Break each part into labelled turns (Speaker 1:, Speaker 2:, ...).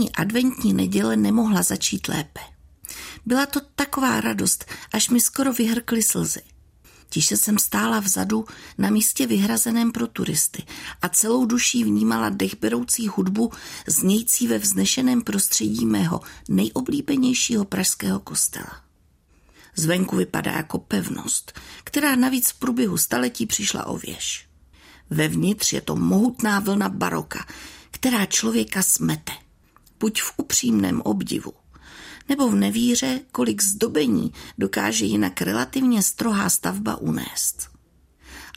Speaker 1: První adventní neděle nemohla začít lépe. Byla to taková radost, až mi skoro vyhrkly slzy. Tiše jsem stála vzadu na místě vyhrazeném pro turisty a celou duší vnímala dechberoucí hudbu znějící ve vznešeném prostředí mého nejoblíbenějšího pražského kostela. Zvenku vypadá jako pevnost, která navíc v průběhu staletí přišla o věž. Vevnitř je to mohutná vlna baroka, která člověka smete. Buď v upřímném obdivu, nebo v nevíře, kolik zdobení dokáže jinak relativně strohá stavba unést.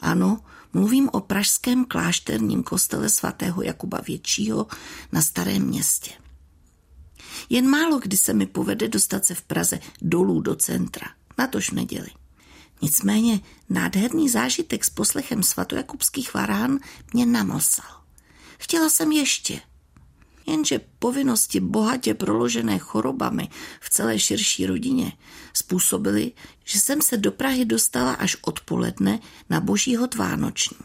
Speaker 1: Ano, mluvím o pražském klášterním kostele svatého Jakuba Většího na Starém městě. Jen málo kdy se mi povede dostat se v Praze dolů do centra, natož v neděli. Nicméně nádherný zážitek s poslechem svatojakubských varán mě namlsal. Chtěla jsem ještě – Jenže povinnosti bohatě proložené chorobami v celé širší rodině způsobily, že jsem se do Prahy dostala až odpoledne na božího tvánoční.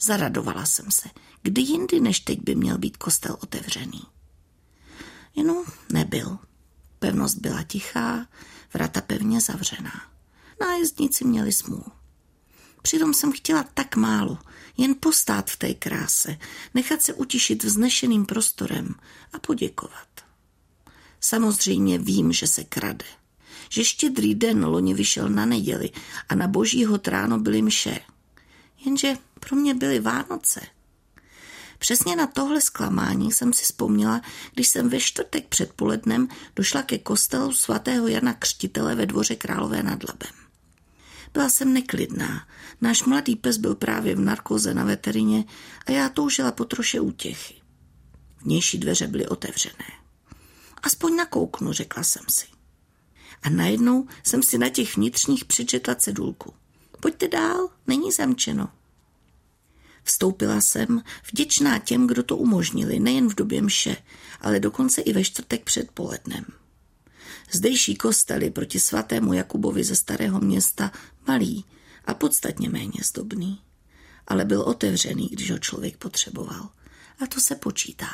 Speaker 1: Zaradovala jsem se, kdy jindy než teď by měl být kostel otevřený. Jenom nebyl. Pevnost byla tichá, vrata pevně zavřená. Nájezdníci měli smůlu. Přitom jsem chtěla tak málo, jen postát v té kráse, nechat se utišit vznešeným prostorem a poděkovat. Samozřejmě vím, že se krade. Že štědrý den loni vyšel na neděli a na božího tráno byly mše. Jenže pro mě byly Vánoce. Přesně na tohle zklamání jsem si vzpomněla, když jsem ve čtvrtek předpolednem došla ke kostelu svatého Jana Křtitele ve dvoře Králové nad Labem. Byla jsem neklidná. Náš mladý pes byl právě v narkoze na veterině a já toužila po troše útěchy. Vnější dveře byly otevřené. Aspoň nakouknu, řekla jsem si. A najednou jsem si na těch vnitřních přečetla cedulku. Pojďte dál, není zamčeno. Vstoupila jsem, vděčná těm, kdo to umožnili, nejen v době mše, ale dokonce i ve čtvrtek před polednem. Zdejší kostely proti svatému Jakubovi ze starého města malý a podstatně méně zdobný, ale byl otevřený, když ho člověk potřeboval. A to se počítá.